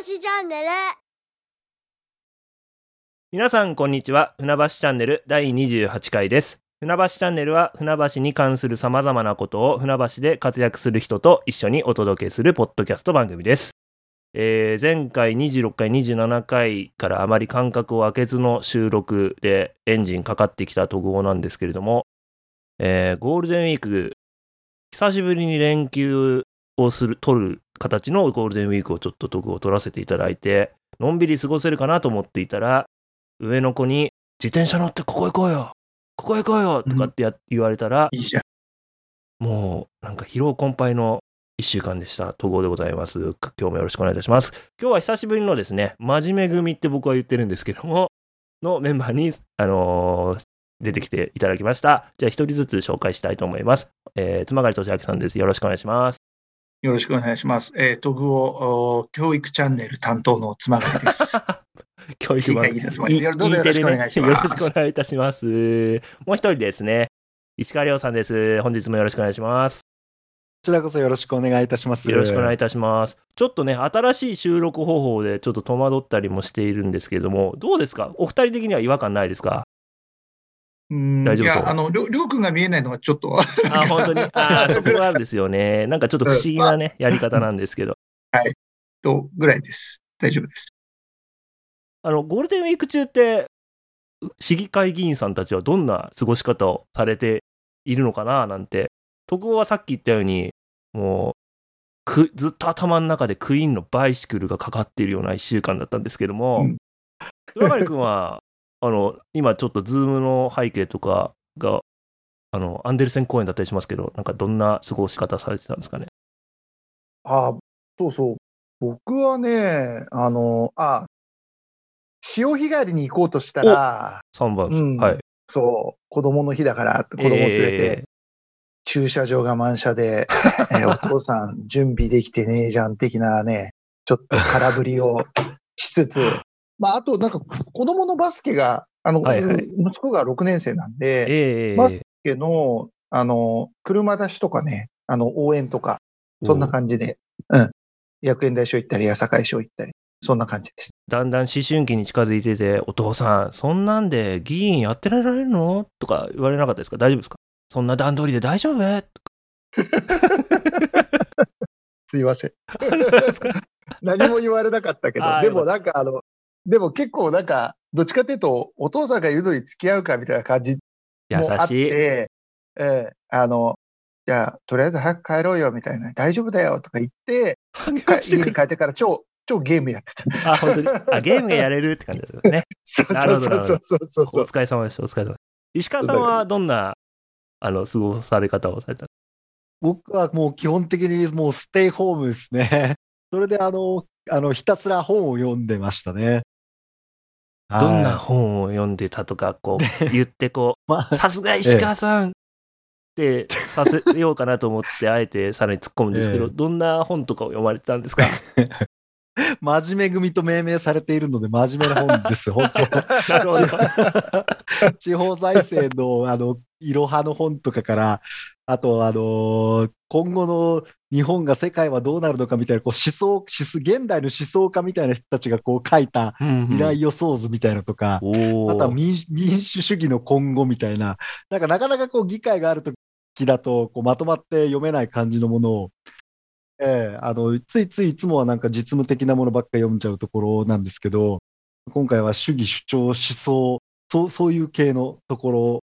橋チャンネル。皆さんこんにちは。船橋チャンネル第28回です。船橋チャンネルは船橋に関する様々なことを船橋で活躍する人と一緒にお届けするポッドキャスト番組です、えー前回26回27回からあまり間隔を空けずの収録でエンジンかかってきた特報なんですけれども、えーゴールデンウィーク久しぶりに連休をする取る形のゴールデンウィークをちょっと特報取らせていただいてのんびり過ごせるかなと思っていたら上の子に自転車乗ってここ行こうよここ行こうよとかってや、言われたらいいじゃん。もうなんか疲労困憊の1週間でした。統合でございます。今日もよろしくお願いいたします。今日は久しぶりのですね真面目組って僕は言ってるんですけどものメンバーにあのー出てきていただきました。じゃあ一人ずつ紹介したいと思います、えー、妻狩俊明さんです。よろしくお願いしますよろしくお願いします。えー、トグオお教育チャンネル担当の妻狩です。教育番いいですどうぞよろしくお願いしますよろしくお願いいたします。もう一人ですね。石川亮さんです。本日もよろしくお願いします。こちらこそよろしくお願いいたします。よろしくお願いいたします。ちょっとね、新しい収録方法でちょっと戸惑ったりもしているんですけれども、どうですか？お二人的には違和感ないですか？うん大丈夫そういや、あの、りょうくんが見えないのがちょっと、あ、本当に？あーそこがですよね。なんかちょっと不思議なね、やり方なんですけど。とぐらいです。大丈夫です。あの、ゴールデンウィーク中って、市議会議員さんたちはどんな過ごし方をされているのかななんて、徳尾はさっき言ったように、もう、くずっと頭の中でクイーンのバイシクルがかかっているような1週間だったんですけどもうん、岩狩君は、あの、今ちょっとズームの背景とかが、あの、アンデルセン公園だったりしますけど、なんかどんな過ごし方されてたんですかね？あ、そうそう。僕はね、あの、あ、潮干狩りに行こうとしたら、3番、うんはい。そう、子供の日だから、子供を連れて、え駐車場が満車で、えー お父さん準備できてねえじゃん的なね、ちょっと空振りをしつつ、まあ、あとなんか子供のバスケが、あの、はいはい。息子が6年生なんー、で、えーバスケの、あの、車出しとかね、あの、応援とか、そんな感じで、うん。薬園大賞行ったり、朝会賞行ったり、そんな感じです。だんだん思春期に近づいてて、お父さん、そんなんで議員やってられるの？とか言われなかったですか？大丈夫ですか？そんな段取りで大丈夫？すいません。何も言われなかったけどでもなんかあの、でも結構なんか、どっちかっていうと、お父さんが言うのに付き合うかみたいな感じ優もあっしい。て、ええあの、じゃあ、とりあえず早く帰ろうよみたいな、大丈夫だよとか言って、か家に帰ってから超、超ゲームやってた。あ、本当に。あ、ゲームがやれるって感じですよね。そうなるそうほどそうそうそうそおう。疲れ様でした。お疲れ様でした。石川さんはどんな、あの、過ごされ方をされた？僕はもう基本的にもうステイホームですね。それであの、あの、ひたすら本を読んでましたね。はい。どんな本を読んでたとか、こう、言ってこ まう、さすが石川さんってさせようかなと思って、あえてさらに突っ込むんですけど、ええ。どんな本とかを読まれてたんですか？真面目組と命名されているので真面目な本です、本当。地方財政の、あの、いろはの本とかから、あと、あの今後の日本が世界はどうなるのかみたいな、こう思想、思想、現代の思想家みたいな人たちがこう書いた未来予想図みたいなのとか、おあとはー民主民主主義の今後みたいな、なんかなかなかこう議会があるときだとこうまとまって読めない感じのものを、ええあのついついいつもはなんか実務的なものばっか読んじゃうところなんですけど、今回は主義主張思想そう、そういう系のところ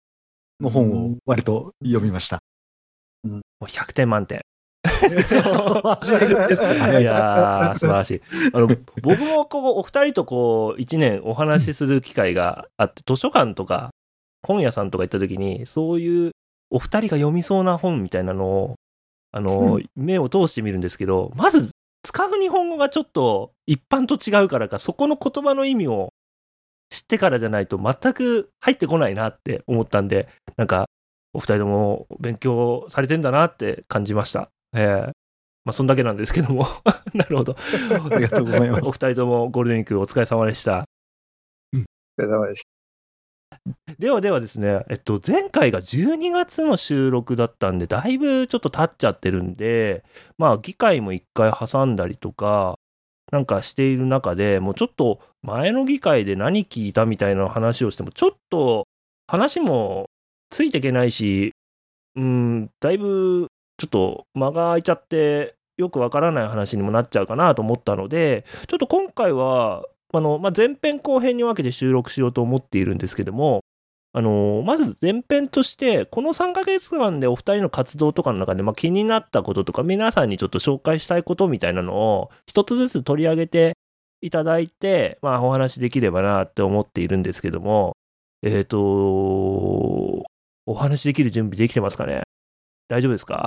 の本を割と読みました。もう100点満点。いやー、素晴らしい。あの、僕もこう、お二人とこう、一年お話しする機会があって、図書館とか、本屋さんとか行った時に、そういう、お二人が読みそうな本みたいなのを、あの、目を通してみるんですけど、まず、使う日本語がちょっと一般と違うからか、そこの言葉の意味を知ってからじゃないと全く入ってこないなって思ったんで、なんか、お二人とも勉強されてんだなって感じました。ええまあ、そんだけなんですけども。なるほど。ありがとうございますお二人ともゴールデンウィークお疲れ様でした。お疲れ様でしではではですね、えっと、前回が12月の収録だったんで、だいぶちょっと経っちゃってるんで、まあ、議会も一回挟んだりとか、なんかしている中で、もうちょっと前の議会で何聞いたみたいな話をしても、ちょっと話もついていけないし、うん、だいぶちょっと間が空いちゃって、よくわからない話にもなっちゃうかなと思ったので、ちょっと今回は、あの、まあ、前編後編に分けて収録しようと思っているんですけども、あの、まず前編として、この3ヶ月間でお二人の活動とかの中で、まあ、気になったこととか、皆さんにちょっと紹介したいことみたいなのを、一つずつ取り上げていただいて、まあ、お話できればなって思っているんですけども、えっ、と、お話できる準備できてますかね？大丈夫ですか？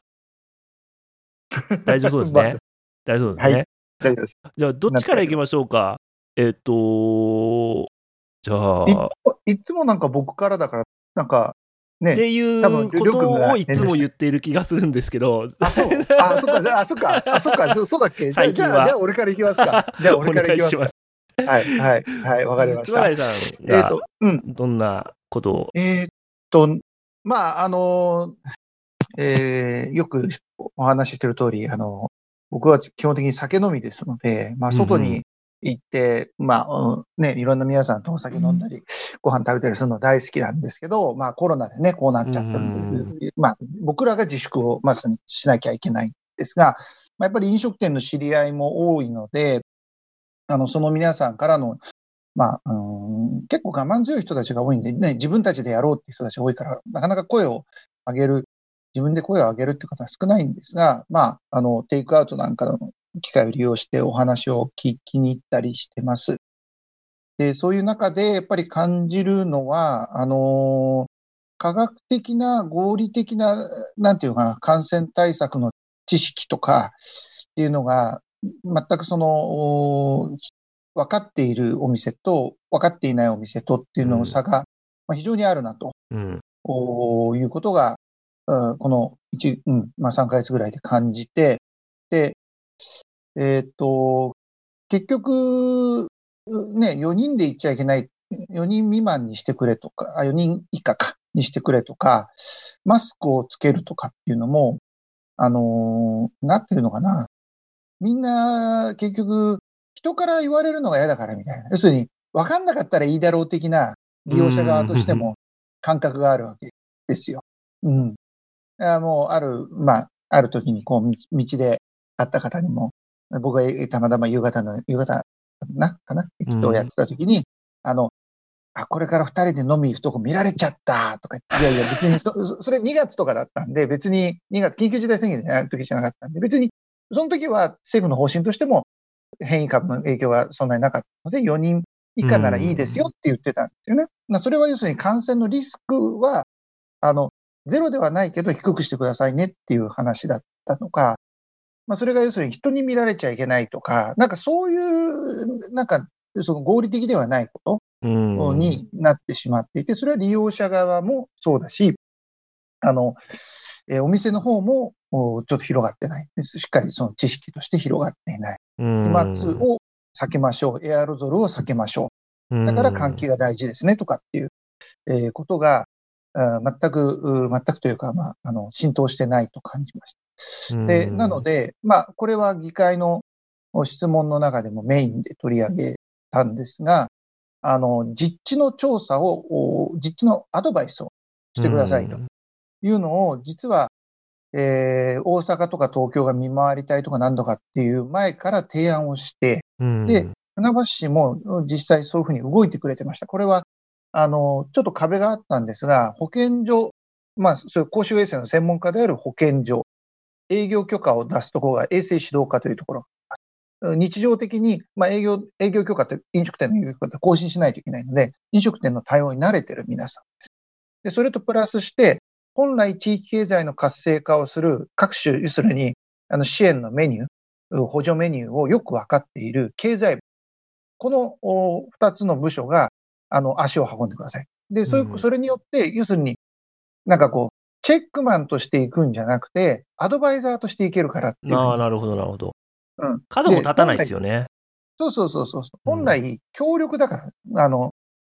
大丈夫そうですね。大丈夫ですね。はい大丈夫です。じゃあ、どっちから行きましょうか？えっ、と、じゃあ、いいつもなんか僕からだから、なんか、ねっていうことをいつも言っている気がするんですけど、あ、そう。あ、そっか、あ、そっか、あ、そっか、そそうだっけ？じゃあ、じゃあ、俺から行きますか。じゃあ、お俺から 願いきます。はい、はい、はい、わかりました。えっと、うん。どんなことを、えーっと、まあ、あの、えーよくお話ししてる通り、あの、僕は基本的に酒飲みですので、まあ、外に行って、まあ、うんね、いろんな皆さんとお酒飲んだり、ご飯食べたりするの大好きなんですけど、まあ、コロナでね、こうなっちゃったんで、まあ、僕らが自粛をまさにしなきゃいけないんですが、まあ、やっぱり飲食店の知り合いも多いので、あの、その皆さんからのまあ、うん、結構我慢強い人たちが多いんで、ね、自分たちでやろうっていう人たちが多いから、なかなか声を上げる、自分で声を上げるっていう方は少ないんですが、まあ、あの、テイクアウトなんかの機会を利用してお話を聞きに行ったりしてます。で、そういう中でやっぱり感じるのは、あの科学的な合理的な、なんていうのかな、感染対策の知識とかっていうのが、全くその、分かっているお店と分かっていないお店とっていうのの差が、まあ、非常にあるなと。うん、おいうことが、うんこの1、うん、まあ3ヶ月ぐらいで感じて、で、えっ、と、結局、ね、4人で行っちゃいけない、4人未満にしてくれとか、あ、4人以下か、にしてくれとか、マスクをつけるとかっていうのも、あのーなんていうのかな。みんな、結局、人から言われるのが嫌だからみたいな。要するに、分かんなかったらいいだろう的な利用者側としても感覚があるわけですよ。うん。もう、ある、まあ、ある時に、こう、道道で会った方にも、僕がえたまたま夕方の、夕方な、かな？駅頭をやってた時に、あの、あ、これから二人で飲み行くとこ見られちゃったとか言って、いやいや別にそ、そそれ2月とかだったんで、別に2月、緊急事態宣言じゃない時じゃなかったんで、別に、その時は政府の方針としても変異株の影響がそんなになかったので、4人以下ならいいですよって言ってたんですよね。まあそれは要するに感染のリスクは、あの、ゼロではないけど低くしてくださいねっていう話だったのか、まあそれが要するに人に見られちゃいけないとか、なんかそういう、なんか、その合理的ではないことうん、になってしまっていて、それは利用者側もそうだし、あの、えーお店の方もおちょっと広がってないです。しっかりその知識として広がっていない。うん、飛沫を避けましょう。エアロゾルを避けましょう。だから換気が大事ですねとかっていう、えーことが、全く、全くというか、まあ、あの、浸透してないと感じました。うんで、なの、で、まあ、これは議会の質問の中でもメインで取り上げたんですが、あの、実地の調査を、お実地のアドバイスをしてくださいというのを、実は、えー大阪とか東京が見回りたいとか何度かっていう前から提案をして、うん、で船橋市もうん実際そういうふうに動いてくれてました。これは、あの、ちょっと壁があったんですが、保健所、まあ、そういう公衆衛生の専門家である保健所、営業許可を出すところが衛生指導課というところ。日常的に、まあ、営業、営業許可って飲食店の営業許可って更新しないといけないので、飲食店の対応に慣れてる皆さんです。で、それとプラスして、本来地域経済の活性化をする各種、要するに、あの支援のメニュー、補助メニューをよくわかっている経済部。このお二つの部署が、あの、足を運んでください。で、そういうう、んそれによって、要するに、なんかこう、チェックマンとしていくんじゃなくて、アドバイザーとしていけるからっていう。ああ、なるほど、なるほど。うん角も立たないですよね。そうそうそうそう。うん本来、協力だから、あの、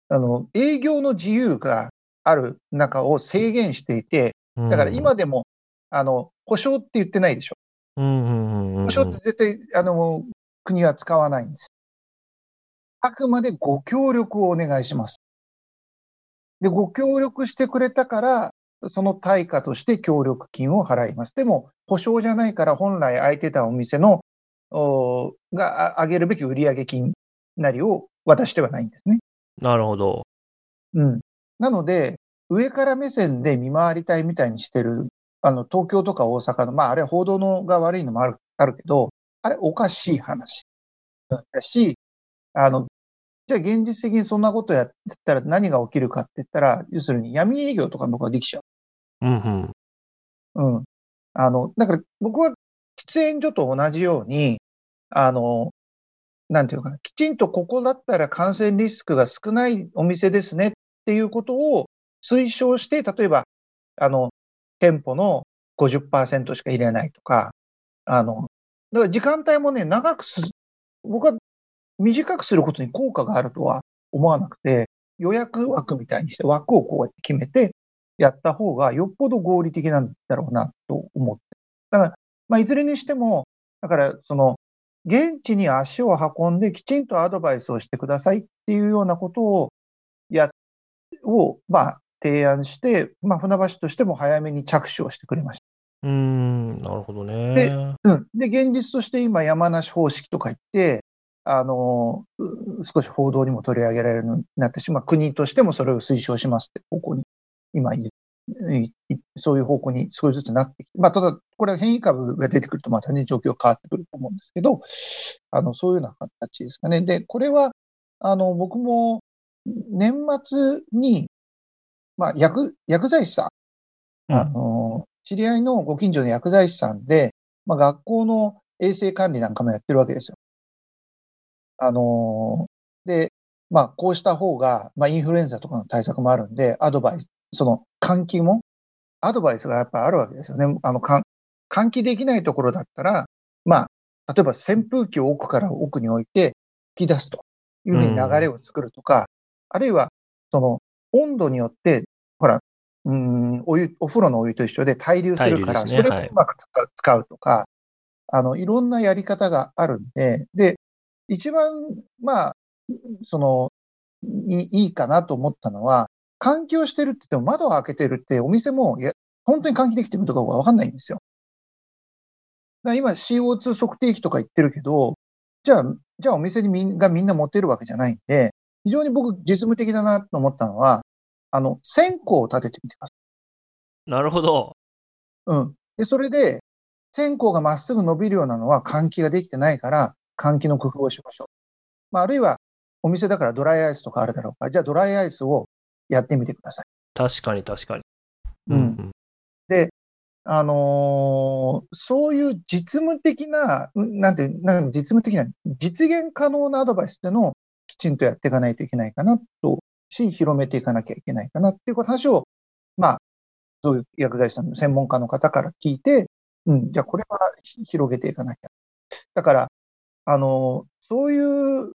あの、営業の自由がある中を制限していて、だから今でも、あの、保証って言ってないでしょ。うん、うん、うんうん。保証って絶対、あの、国は使わないんです。あくまでご協力をお願いします。で、ご協力してくれたから、その対価として協力金を払います。でも、保証じゃないから本来空いてたお店の、おがあ上げるべき売上金なりを渡してはないんですね。なるほど。うん。なので、上から目線で見回りたいみたいにしてる、あの、東京とか大阪の、まあ、あれは報道のが悪いのもある、あるけど、あれおかしい話だし、あの、じゃあ現実的にそんなことやってたら何が起きるかって言ったら、要するに闇営業とか僕はできちゃうんうん。う。うん。あの、だから僕は喫煙所と同じように、あの、なんていうのかな、きちんとここだったら感染リスクが少ないお店ですねっていうことを推奨して、例えば、あの、店舗の50%しか入れないとか、あの、だから時間帯もね、長くす、僕は短くすることに効果があるとは思わなくて、予約枠みたいにして枠をこうやって決めてやった方がよっぽど合理的なんだろうなと思って。だから、まあ、いずれにしても、だから、その、現地に足を運んできちんとアドバイスをしてくださいっていうようなことをや、を、まあ、提案して、まあ、船橋としても早めに着手をしてくれました。うーん、なるほどね。でうん。で、現実として今山梨方式とか言って、あの、う少し報道にも取り上げられるようになってしまう。国としてもそれを推奨しますって方向に、今い、いいそういう方向に少しずつなってきて、まあ、ただ、これは変異株が出てくるとまたね、状況変わってくると思うんですけど、あの、そういうような形ですかね。で、これは、あの、僕も年末に、まあ、薬、薬剤師さんあの、知り合いのご近所の薬剤師さんで、まあ、学校の衛生管理なんかもやってるわけですよ。あのーで、まあ、こうした方が、まあ、インフルエンザとかの対策もあるんで、アドバイス、その、換気も、アドバイスがやっぱあるわけですよね。あの、換換気できないところだったら、まあ、例えば扇風機を奥から奥に置いて、吹き出すというふうに流れを作るとか、あるいは、その、温度によって、ほら、うーん、お湯、お風呂のお湯と一緒で対流するから、それをうまく使う使うとか、あの、いろんなやり方があるんで、で、一番、まあ、その、いいいかなと思ったのは、換気をしてるって言っても窓を開けてるってお店も、いや、本当に換気できてるのかわかんないんですよ。だ今 CO2 測定器とか言ってるけど、じゃあ、じゃあお店にみんがみんな持ってるわけじゃないんで、非常に僕実務的だなと思ったのは、あの、線香を立ててみてくださなるほど。い。うん。で、それで、線香がまっすぐ伸びるようなのは換気ができてないから、換気の工夫をしましょう。まあ、あるいは、お店だからドライアイスとかあるだろうから、じゃあドライアイスをやってみてください。確かに確かに。うんあのーそういう実務的な、んなんて、なんか実務的な、実現可能なアドバイスっていうのをきちんとやっていかないといけないかなと、し、広めていかなきゃいけないかなっていう話を、まあ、そういう薬剤師さんの専門家の方から聞いて、うん、じゃあこれはひ広げていかなきゃ。だから、あのそういう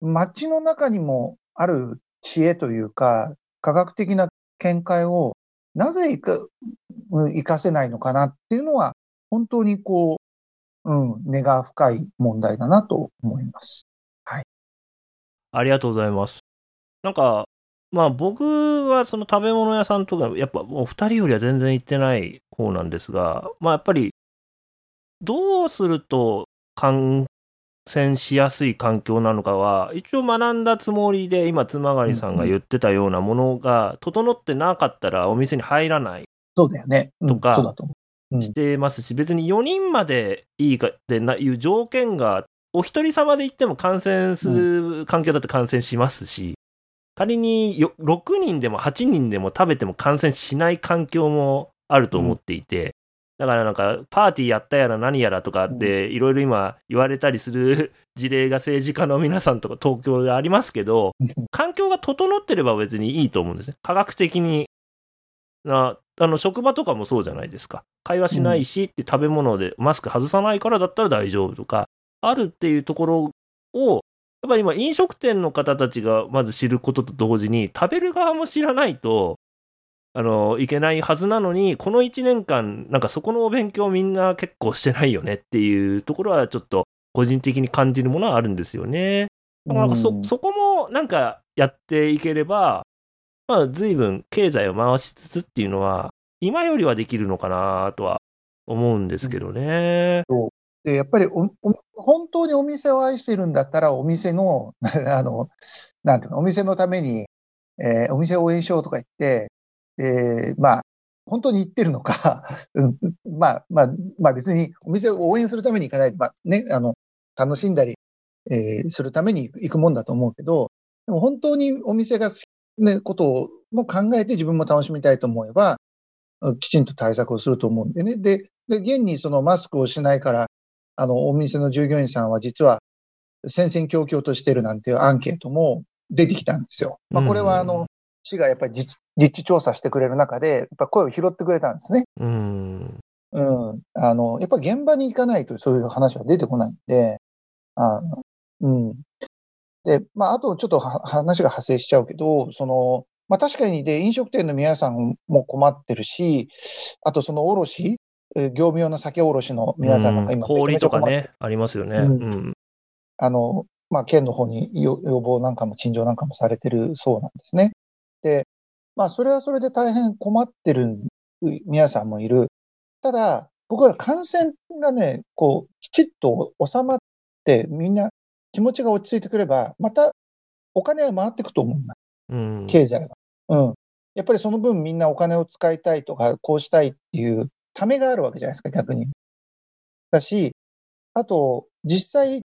街の中にもある知恵というか、科学的な見解をなぜいか、うん活かせないのかなっていうのは、本当にこう、うん、根が深い問題だなと思います。ありがとうございます。なんか、まあ僕はその食べ物屋さんとか、やっぱもう二人よりは全然行ってない方なんですが、まあやっぱり、どうすると感染しやすい環境なのかは、一応学んだつもりで、今、妻狩さんが言ってたようなものが、整ってなかったらお店に入らない。そうだよね。うんとかしてますし、別に4人までいいかってないう条件が、お一人様で行っても感染する環境だって感染しますし、仮によ6人でも8人でも食べても感染しない環境もあると思っていて、だからなんか、パーティーやったやら何やらとかって、いろいろ今言われたりする 事例が政治家の皆さんとか東京でありますけど、環境が整ってれば別にいいと思うんですね。科学的に。なあの職場とかもそうじゃないですか。会話しないしって食べ物でマスク外さないからだったら大丈夫とか、あるっていうところを、やっぱり今飲食店の方たちがまず知ることと同時に、食べる側も知らないと、あの、いけないはずなのに、この1年間、なんかそこのお勉強みんな結構してないよねっていうところはちょっと個人的に感じるものはあるんですよね。だからなんかそ、うんそこもなんかやっていければ、まあ随分経済を回しつつっていうのは、今よりはできるのかなとは思うんですけどね。で、やっぱり本当にお店を愛しているんだったら、お店の、あの、なんていうの、お店のために、えーお店を応援しようとか言って、えーまあ、本当に言ってるのか、まあ、まあ、まあ別にお店を応援するために行かない、まあね、あの、楽しんだり、えーするために行くもんだと思うけど、でも本当にお店が好きなことをも考えて自分も楽しみたいと思えば、きちんと対策をすると思うんでね。で、で、現にそのマスクをしないから、あの、お店の従業員さんは実は戦々恐々としてるなんていうアンケートも出てきたんですよ。まあ、これはあの、市がやっぱり実実地調査してくれる中で、やっぱ声を拾ってくれたんですね。うん。うん。あの、やっぱり現場に行かないとそういう話は出てこないんで、あのうん。で、まあ、あとちょっとは話が派生しちゃうけど、その、まあ確かにで、飲食店の皆さんも困ってるし、あとその卸、えー業務用の酒卸の皆さんなんか今、うん氷とかね、ありますよね。ううんん。あの、まあ、県の方によ要望なんかも陳情なんかもされてるそうなんですね。で、まあ、それはそれで大変困ってる皆さんもいる。ただ、僕は感染がね、こう、きちっと収まって、みんな気持ちが落ち着いてくれば、またお金は回っていくと思うんだ。うん。経済は。うん。やっぱりその分みんなお金を使いたいとか、こうしたいっていうためがあるわけじゃないですか、逆に。だし、あと、実際、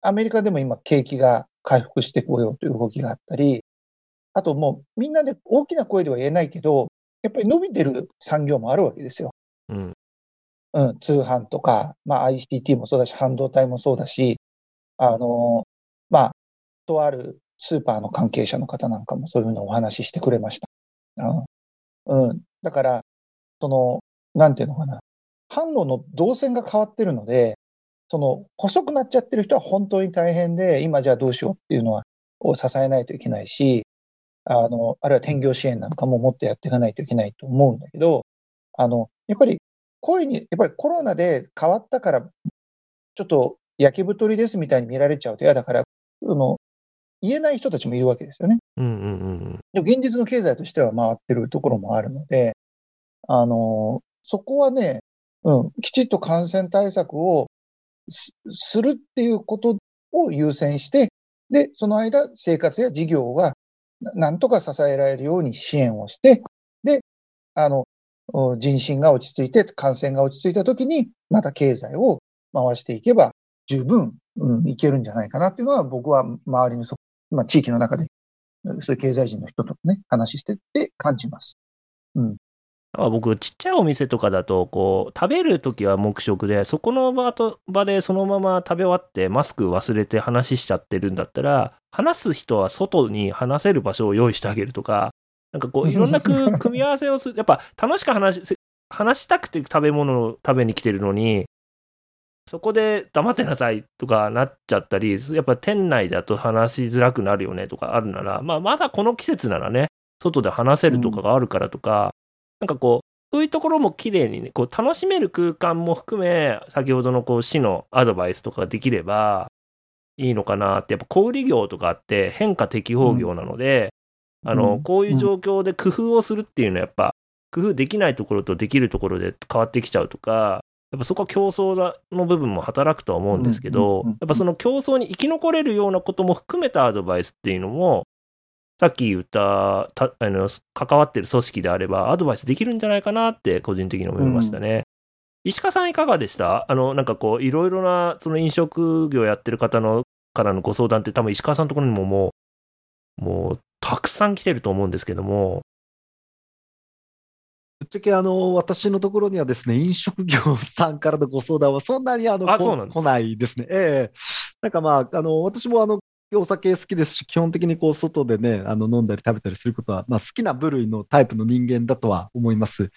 アメリカでも今景気が回復してこようという動きがあったり、あともうみんなで大きな声では言えないけど、やっぱり伸びてる産業もあるわけですよ。うん。うん、通販とか、まあ ICT もそうだし、半導体もそうだし、あの、まあ、とあるスーパーの関係者の方なんかもそういうのをお話ししてくれました。うん。うん。だから、その、なんていうのかな。販路の動線が変わってるので、その、細くなっちゃってる人は本当に大変で、今じゃあどうしようっていうのは、を支えないといけないし、あの、あるいは転業支援なんかももっとやっていかないといけないと思うんだけど、あの、やっぱり、声に、やっぱりコロナで変わったから、ちょっと焼き太りですみたいに見られちゃうと嫌だから、その、言えない人たちもいるわけですよね。うんうんうんでも現実の経済としては回ってるところもあるので、あの、そこはね、うん、きちっと感染対策をすするっていうことを優先して、で、その間、生活や事業がなんとか支えられるように支援をして、で、あの、人心が落ち着いて、感染が落ち着いたときに、また経済を回していけば、十分、うん、いけるんじゃないかなっていうのは、僕は周りのそ、まあ、地域の中でそういう経済人の人とね、話してって感じます。うん僕、ちっちゃいお店とかだと、こう、食べるときは黙食で、そこの場と場でそのまま食べ終わって、マスク忘れて話しちゃってるんだったら、話す人は外に話せる場所を用意してあげるとか、なんかこう、いろんな組み合わせをする。やっぱ、楽しく話し、話したくて食べ物を食べに来てるのに、そこで黙ってなさいとかなっちゃったり、やっぱ店内だと話しづらくなるよねとかあるなら、まあ、まだこの季節ならね、外で話せるとかがあるからとか、なんかこう、そういうところも綺麗にね、こう楽しめる空間も含め、先ほどのこう市のアドバイスとかができればいいのかなって、やっぱ小売業とかって変化適応業なので、あの、うん。こういう状況で工夫をするっていうのはやっぱ、工夫できないところとできるところで変わってきちゃうとか、やっぱそこは競争の部分も働くとは思うんですけど、やっぱその競争に生き残れるようなことも含めたアドバイスっていうのも、さっき言ったたあの関わってる組織であればアドバイスできるんじゃないかなって個人的に思いましたね。石川さんいかがでした？あのなんかこういろいろなその飲食業やってる方のからのご相談って多分石川さんのところにももうもうたくさん来てると思うんですけども。ぶっちゃけあの私のところにはですね、飲食業さんからのご相談はそんなにあのこあ来ないですね。ええ。なんかまあ、あの私もあのお酒好きですし、基本的にこう外でね、あの飲んだり食べたりすることは、まあ、好きな部類のタイプの人間だとは思います。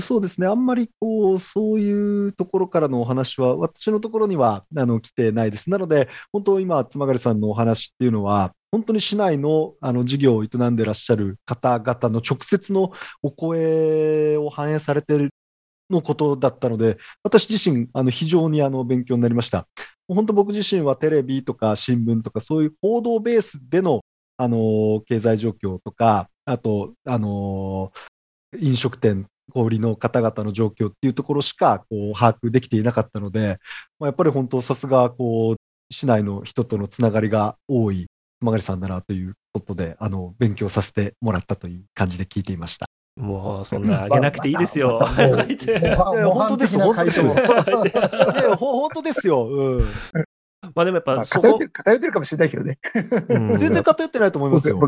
そうですね、あんまりこうそういうところからのお話は、私のところにはあの来てないです。なので、本当、今、妻狩さんのお話っていうのは、本当に市内のあの事業を営んでらっしゃる方々の直接のお声を反映されているのことだったので、私自身、あの非常にあの勉強になりました。本当僕自身はテレビとか新聞とかそういう報道ベースでの、あの経済状況とか、あと、あの飲食店、小売りの方々の状況っていうところしかこう把握できていなかったので、まあ、やっぱり本当さすがこう市内の人とのつながりが多い熊狩さんだなということで、あの勉強させてもらったという感じで聞いていました。もう、そんな あげなくていいですよ。まあまあもう相手模範模範的な回答。いやほ本当ですよ、うん。まあでもやっまぱそこ。あ偏って、る、偏ってるかもしれないけどね。うん。全然偏ってないと思いますよ。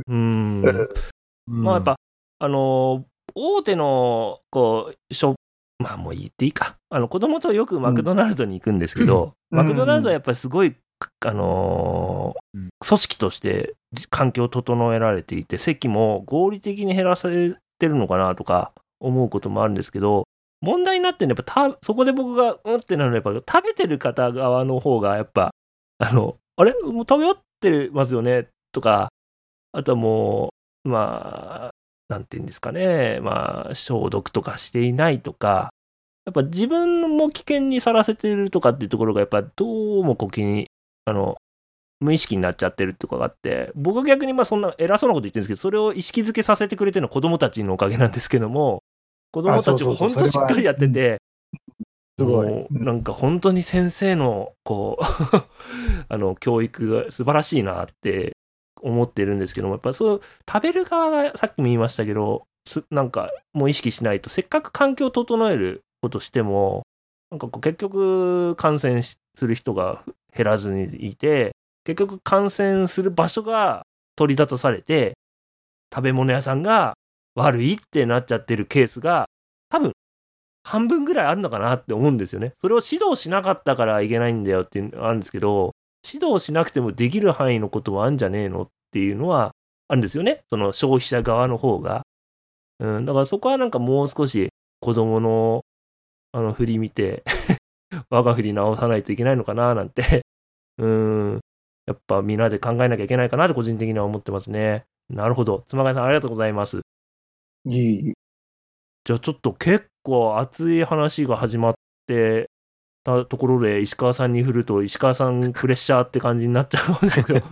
まあやっぱ、あのー大手の、こう、ショまあもう言っていいか。あの、子供とよくマクドナルドに行くんですけど、うん。マクドナルドはやっぱりすごい、あの組織として環境を整えられていて、席も合理的に減らされてるのかなとか思うこともあるんですけど、問題になってるのはやっぱ、そこで僕がうんってなるのはやっぱ食べてる方側の方がやっぱ、あの、あれ？もう食べ終わってますよね？とか、あとはもう、まあ、なんていうんですかね、まあ、消毒とかしていないとか、やっぱ自分も危険にさらせてるとかっていうところが、やっぱどうもこう気に、あの、無意識になっちゃってるとかがあって、僕は逆にまあそんな偉そうなこと言ってるんですけど、それを意識づけさせてくれてるのは子供たちのおかげなんですけども、子供たちも本当しっかりやってて、すごい。なんか本当に先生の、こう、あの、教育が素晴らしいなって思ってるんですけども、やっぱそう、食べる側がさっきも言いましたけど、すなんかもう意識しないと、せっかく環境を整えることしても、なんかこう結局感染しする人が減らずにいて、結局感染する場所が取り沙汰されて、食べ物屋さんが悪いってなっちゃってるケースが、多分半分ぐらいあるのかなって思うんですよね。それを指導しなかったからいけないんだよっていうのがあるんですけど、指導しなくてもできる範囲のことはあるんじゃねえのっていうのはあるんですよね。その消費者側の方が。うん、だからそこはなんかもう少し子供のあの振り見て 我が振り直さないといけないのかななんて、うん、やっぱみんなで考えなきゃいけないかなって個人的には思ってますね。なるほど。妻貝さんありがとうございます。いい。じゃあちょっと結構熱い話が始まってたところで石川さんに振ると石川さんプレッシャーって感じになっちゃうんですけど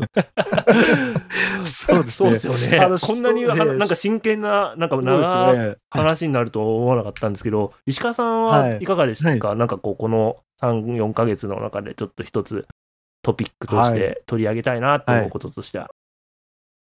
そうですねそうですよねこんなになんか真剣ななんか長い。話になると思わなかったんですけど石川さんははいいかがでしたか、なんかこうこの34ヶ月の中でちょっと一つトピックとしはて取り上げたいなと思うこととしては、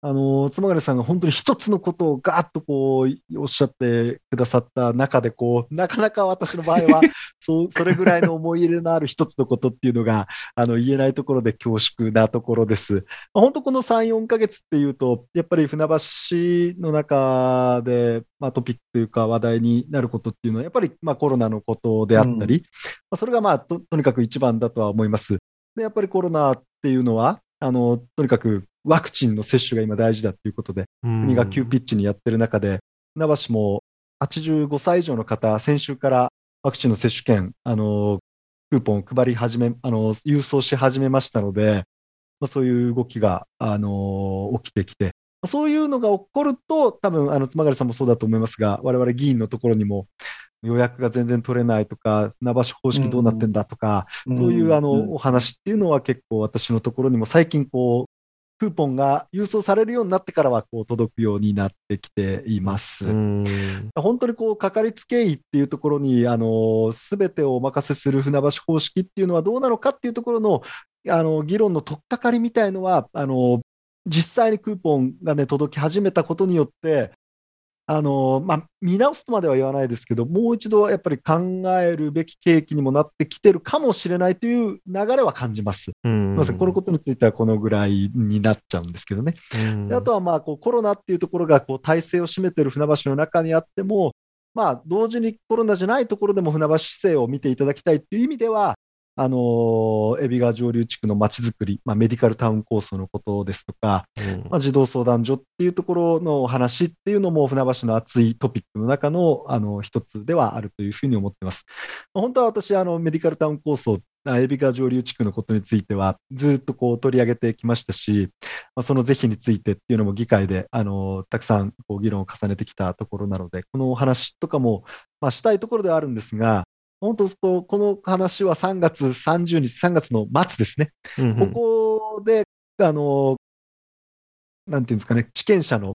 あの妻狩さんが本当に一つのことをガーッとこうおっしゃってくださった中でこうなかなか私の場合は そうそれぐらいの思い入れのある一つのことっていうのがあの言えないところで恐縮なところです。まあ本当この3、4ヶ月っていうとやっぱり船橋の中で、まあ、トピックというか話題になることっていうのはやっぱりまあコロナのことであったり、まあ、それがまあととにかく一番だとは思います。でやっぱりコロナっていうのはあのとにかくワクチンの接種が今大事だということで、うん。国が急ピッチにやってる中で、船橋も85歳以上の方、先週からワクチンの接種券、あのクーポンを配り始め、あの郵送し始めましたので、まあ、そういう動きが、あの起きてきて、そういうのが起こると、多分あの妻狩さんもそうだと思いますが、我々議員のところにも予約が全然取れないとか、船橋方式どうなってんだとか、そういうあのお話っていうのは結構私のところにも最近こう、クーポンが郵送されるようになってからはこう届くようになってきています。うん。本当にこう、かかりつけ医っていうところに、あの、すべてをお任せする船橋方式っていうのはどうなのかっていうところの、あの、議論の取っかかりみたいのは、あの、実際にクーポンがね、届き始めたことによって、あの、まあ、見直すとまでは言わないですけど、もう一度やっぱり考えるべき契機にもなってきてるかもしれないという流れは感じます。うんません、このことについてはこのぐらいになっちゃうんですけどね。うんであとはまあこうコロナっていうところがこう体制を占めている船橋の中にあっても、まあ、同時にコロナじゃないところでも船橋市政を見ていただきたいという意味では、あのー海老川上流地区のまちづくり、まあ、メディカルタウン構想のことですとか、うんまあ、児童相談所っていうところのお話っていうのも船橋の熱いトピックの中のあの一つではあるというふうに思ってます。本当は私、あのメディカルタウン構想、あ海老川上流地区のことについてはずっとこう取り上げてきましたし、まあ、その是非についてっていうのも議会であのたくさんこう議論を重ねてきたところなので、このお話とかも、まあ、したいところではあるんですが、本当こうこの話は3月30日、3月の末ですね。うんうんここで、あの、なんていうんですかね、地権者の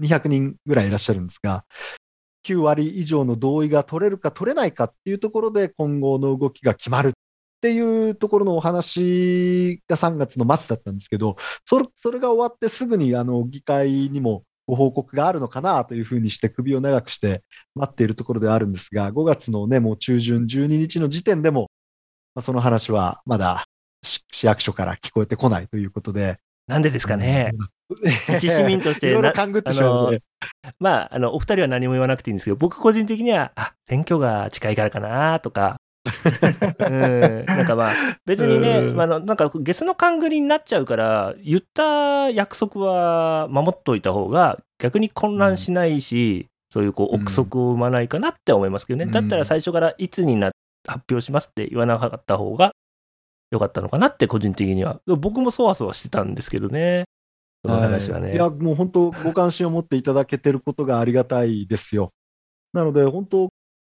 200人ぐらいいらっしゃるんですが、9割以上の同意が取れるか取れないかっていうところで今後の動きが決まるっていうところのお話が3月の末だったんですけど、それそれが終わってすぐにあの議会にもご報告があるのかなというふうにして首を長くして待っているところではあるんですが、5月のね、もう中旬12日の時点でも、まあ、その話はまだ市市役所から聞こえてこないということで。なんでですかね。一市民としていろいろな勘ぐってしまいますね。まあ、あの、お二人は何も言わなくていいんですけど、僕個人的には、あ、選挙が近いからかなとか、うん、なんかまあ、別にね、ああの、なんか、ゲスの勘繰りになっちゃうから、言った約束は守っといた方が、逆に混乱しないし、そういうこう、うん憶測を生まないかなって思いますけどね。うんだったら最初からいつにな発表しますって言わなかった方が良かったのかなって、個人的には。僕もそわそわしてたんですけどね。その話はね。いや、もう本当、ご関心を持っていただけてることがありがたいですよ。なので、本当、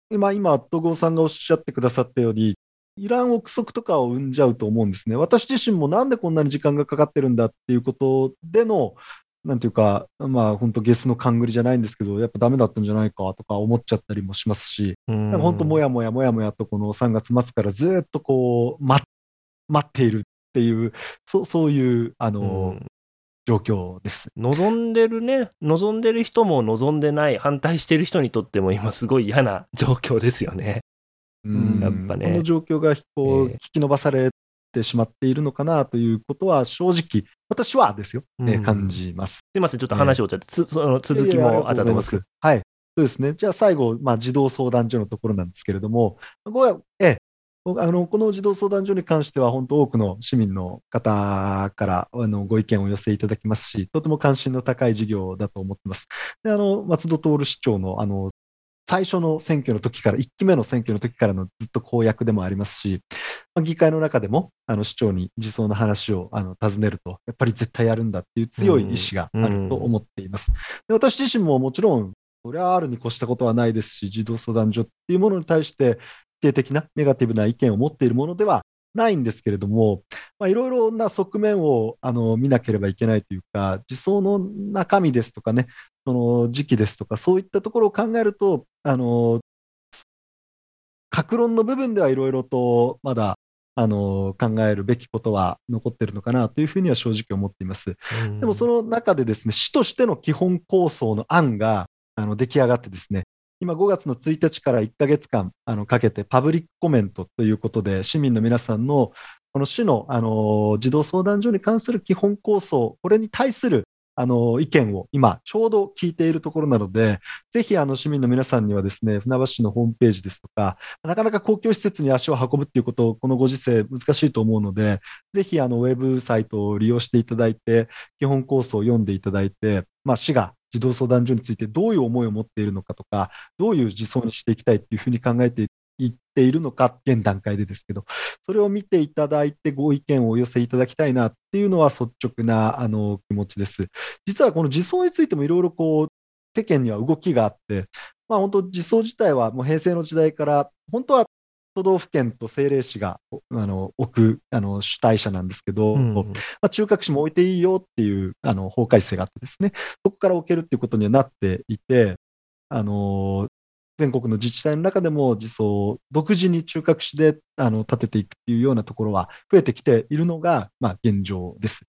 今、今、戸郷さんがおっしゃってくださったように、いらん憶測とかを生んじゃうと思うんですね。私自身もなんでこんなに時間がかかってるんだっていうことでの、なんていうか、まあ、本当、ゲスの勘繰りじゃないんですけど、やっぱダメだったんじゃないかとか思っちゃったりもしますし、うんなんか本当、もやもやもやもやと、この3月末からずっとこう、待待っているっていう、そそういう、あの、うん状況です。望んでるね、望んでる人も望んでない、反対してる人にとっても今すごい嫌な状況ですよね。うんやっぱねこの状況がこう、ええ引き伸ばされてしまっているのかなということは、正直、私はですよ、えーうん感じます。すいません、ちょっと話をちゃって、つその続きもあったと思います。。はい。そうですね。じゃあ最後、まあ、児童相談所のところなんですけれども、これはええ僕あのこの児童相談所に関しては、本当多くの市民の方からあのご意見をお寄せいただきますし、とても関心の高い事業だと思ってます。であの松戸徹市長のあの最初の選挙の時から、1期目の選挙の時からのずっと公約でもありますし、まあ議会の中でもあの市長に児相の話をあの尋ねると、やっぱり絶対やるんだっていう強い意志があると思っています。で私自身ももちろん、それはあるに越したことはないですし、児童相談所っていうものに対して、否定的なネガティブな意見を持っているものではないんですけれども、まあ、いろいろな側面をあの見なければいけないというか、児相の中身ですとかね、その時期ですとか、そういったところを考えると、あの格論の部分ではいろいろとまだあの考えるべきことは残っているのかなというふうには正直思っています。でもその中でですね、市としての基本構想の案があの出来上がってですね、今5月の1日から1ヶ月間あのかけてパブリックコメントということで、市民の皆さんのこの市の、あの児童相談所に関する基本構想、これに対するあの意見を今ちょうど聞いているところなので、ぜひあの市民の皆さんにはですね、船橋市のホームページですとか、なかなか公共施設に足を運ぶっていうこと、このご時世難しいと思うので、ぜひあのウェブサイトを利用していただいて、基本構想を読んでいただいて、まあ、市が児童相談所についてどういう思いを持っているのかとか、どういう自走にしていきたいっていうふうに考えていっているのか、現段階でですけど、それを見ていただいてご意見をお寄せいただきたいなっていうのは率直なあの気持ちです。実はこの自走についてもいろいろこう、世間には動きがあって、まあ本当、自走自体はもう平成の時代から、本当は都道府県と政令市があの置くあの主体者なんですけど、うんまあ、中核市も置いていいよっていうあの法改正があってですね、そこから置けるっていうことにはなっていて、あの全国の自治体の中でも自走を独自に中核市であの立てていくっていうようなところは増えてきているのが、まあ、現状です。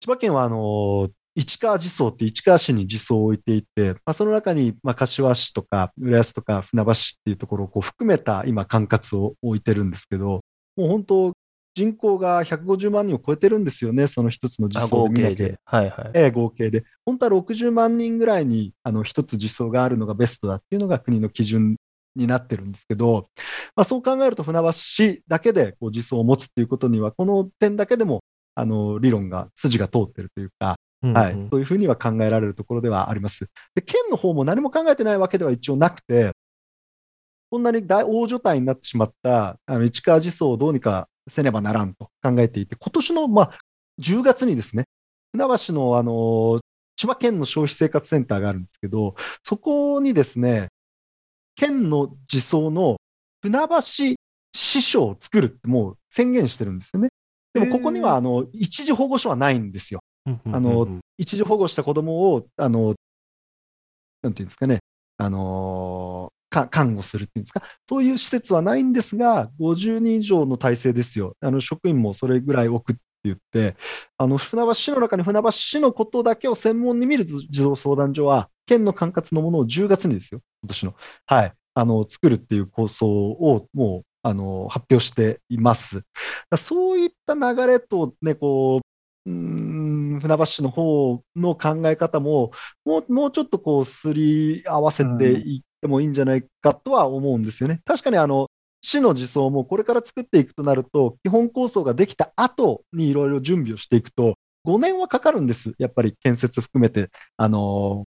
千葉県はあの市川自走って市川市に自走を置いていて、まあ、その中に、まあ、柏市とか浦安とか船橋市っていうところをこう含めた今管轄を置いてるんですけど、もう本当人口が150万人を超えてるんですよね、その一つの自あ走合計で見なきゃで。はいはい。ええ合計で。本当は60万人ぐらいに一つ自走があるのがベストだっていうのが国の基準になってるんですけど、まあ、そう考えると船橋市だけでこう自走を持つっていうことには、この点だけでもあの理論が、筋が通ってるというか、うんはいうん、そういうふうには考えられるところではあります。で、県の方も何も考えてないわけでは一応なくて、こんなに大大所帯になってしまったあの市川自走をどうにかせねばならんと考えていて、今年の、まあ、10月にですね、船橋の、あの千葉県の消費生活センターがあるんですけど、そこにですね、県の自走の船橋支所を作るってもう宣言してるんですよね。でもここにはあの一時保護所はないんですよ。あの一時保護した子供を、あの、なんていうんですかね、あのか看護するっていうんですか、そういう施設はないんですが、50人以上の体制ですよ。あの職員もそれぐらい置くって言って、あの船橋市の中に船橋市のことだけを専門に見る児童相談所は、県の管轄のものを10月にですよ、今年の。はい。あの、作るっていう構想をもう、あの、発表しています。そういった流れとね、こう、うん船橋市の方の考え方も、もうもうちょっとこう、すり合わせていってもいいんじゃないかとは思うんですよね。確かにあの、市の自走もこれから作っていくとなると、基本構想ができた後にいろいろ準備をしていくと、5年はかかるんです。やっぱり建設含めて、あのー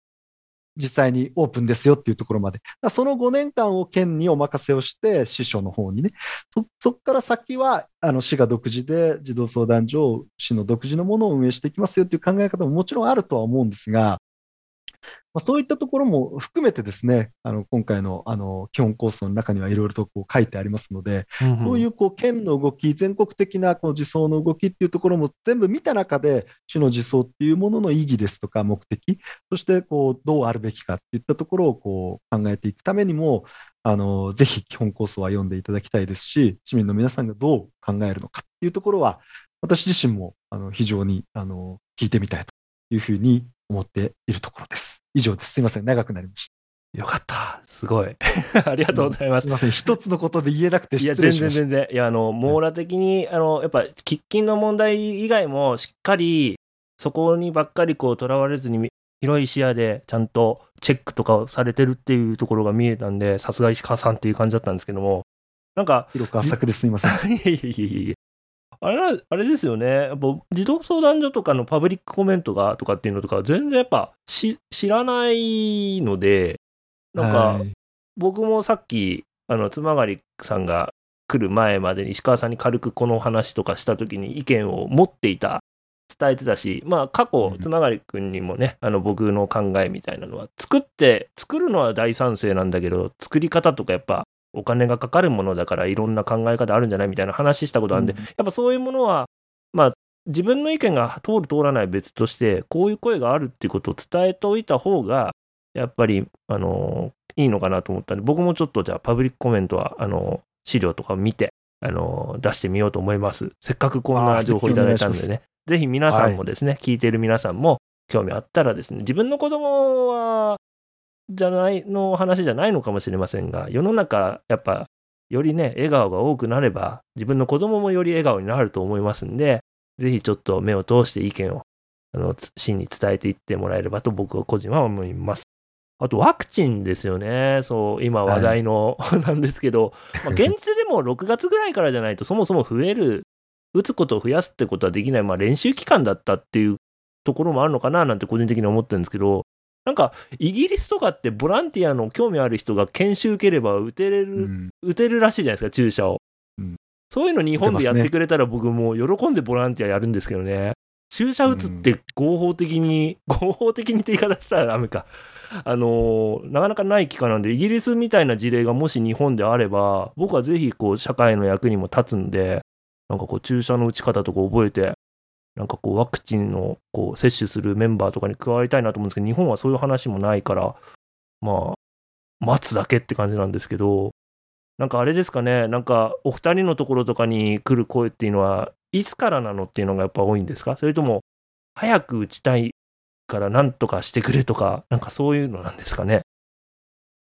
実際にオープンですよっていうところまで。だその5年間を県にお任せをして、師匠の方にね。そ、そこから先は、あの、市が独自で児童相談所を市の独自のものを運営していきますよっていう考え方ももちろんあるとは思うんですが、まあ、そういったところも含めてですね、あの、今回の、あの、基本構想の中にはいろいろとこう書いてありますので、そういうこう県の動き、全国的なこう自走の動きっていうところも全部見た中で、市の自走っていうものの意義ですとか目的、そしてこうどうあるべきかっていったところをこう考えていくためにも、あのぜひ基本構想は読んでいただきたいですし、市民の皆さんがどう考えるのかっていうところは、私自身もあの非常にあの聞いてみたいというふうに思っているところです。以上です。すいません、長くなりました。よかった。すごい。ありがとうございますすい。ません、一つのことで言えなくていや、全失礼しました。然全然。いや、あの、網羅的に、あの、やっぱ、喫緊の問題以外も、しっかり、そこにばっかりこう、とらわれずに、広い視野で、ちゃんとチェックとかをされてるっていうところが見えたんで、さすが石川さんっていう感じだったんですけども、なんか、広く浅くですいません。いやいやいやいやあれな、あれですよね。やっぱ児童相談所とかのパブリックコメントがとかっていうのとか、全然やっぱし知らないので、なんか、はい僕もさっき、あの、妻狩さんが来る前までに石川さんに軽くこの話とかした時に意見を持っていた、伝えてたし、まあ過去う、ん妻狩君にもね、あの僕の考えみたいなのは、作って、作るのは大賛成なんだけど、作り方とかやっぱお金がかかるものだからいろんな考え方あるんじゃないみたいな話したことあるんで、うん。やっぱそういうものは、まあ自分の意見が通る通らない別として、こういう声があるっていうことを伝えておいた方が、やっぱり、あのいいのかなと思ったんで、僕もちょっとじゃあパブリックコメントは、あの資料とかを見て、あの出してみようと思います。せっかくこんな情報いただいたんでね、ぜひ皆さんもですね、聞いてる皆さんも興味あったらですね、自分の子供は、じゃない、の話じゃないのかもしれませんが、世の中、やっぱ、よりね、笑顔が多くなれば、自分の子供もより笑顔になると思いますんで、ぜひちょっと目を通して意見を、あの、つ真に伝えていってもらえればと僕は個人は思います。あとワクチンですよね。そう、今話題の、なんですけど、まあ、現実でも6月ぐらいからじゃないとそもそも増える、打つことを増やすってことはできない、まあ練習期間だったっていうところもあるのかななんて個人的に思ってるんですけど、なんかイギリスとかってボランティアの興味ある人が研修受ければ打てれる、うん打てるらしいじゃないですか、注射を。うんそういうの日本でやっ打てくれたら僕もう喜んでボランティアやるんですけどね。注射打つって合法的に、合法的にって言い方したらダメか。あのーなかなかない機会なんで、イギリスみたいな事例がもし日本であれば、僕はぜひこう社会の役にも立つんで、なんかこう注射の打ち方とか覚えて、なんかこうワクチンのこう接種するメンバーとかに加わりたいなと思うんですけど、日本はそういう話もないから、まあ、待つだけって感じなんですけど、なんかあれですかね、なんかお二人のところとかに来る声っていうのは、いつからなのっていうのがやっぱ多いんですか？それとも、早く打ちたいからなんとかしてくれとか、なんかそういうのなんですかね？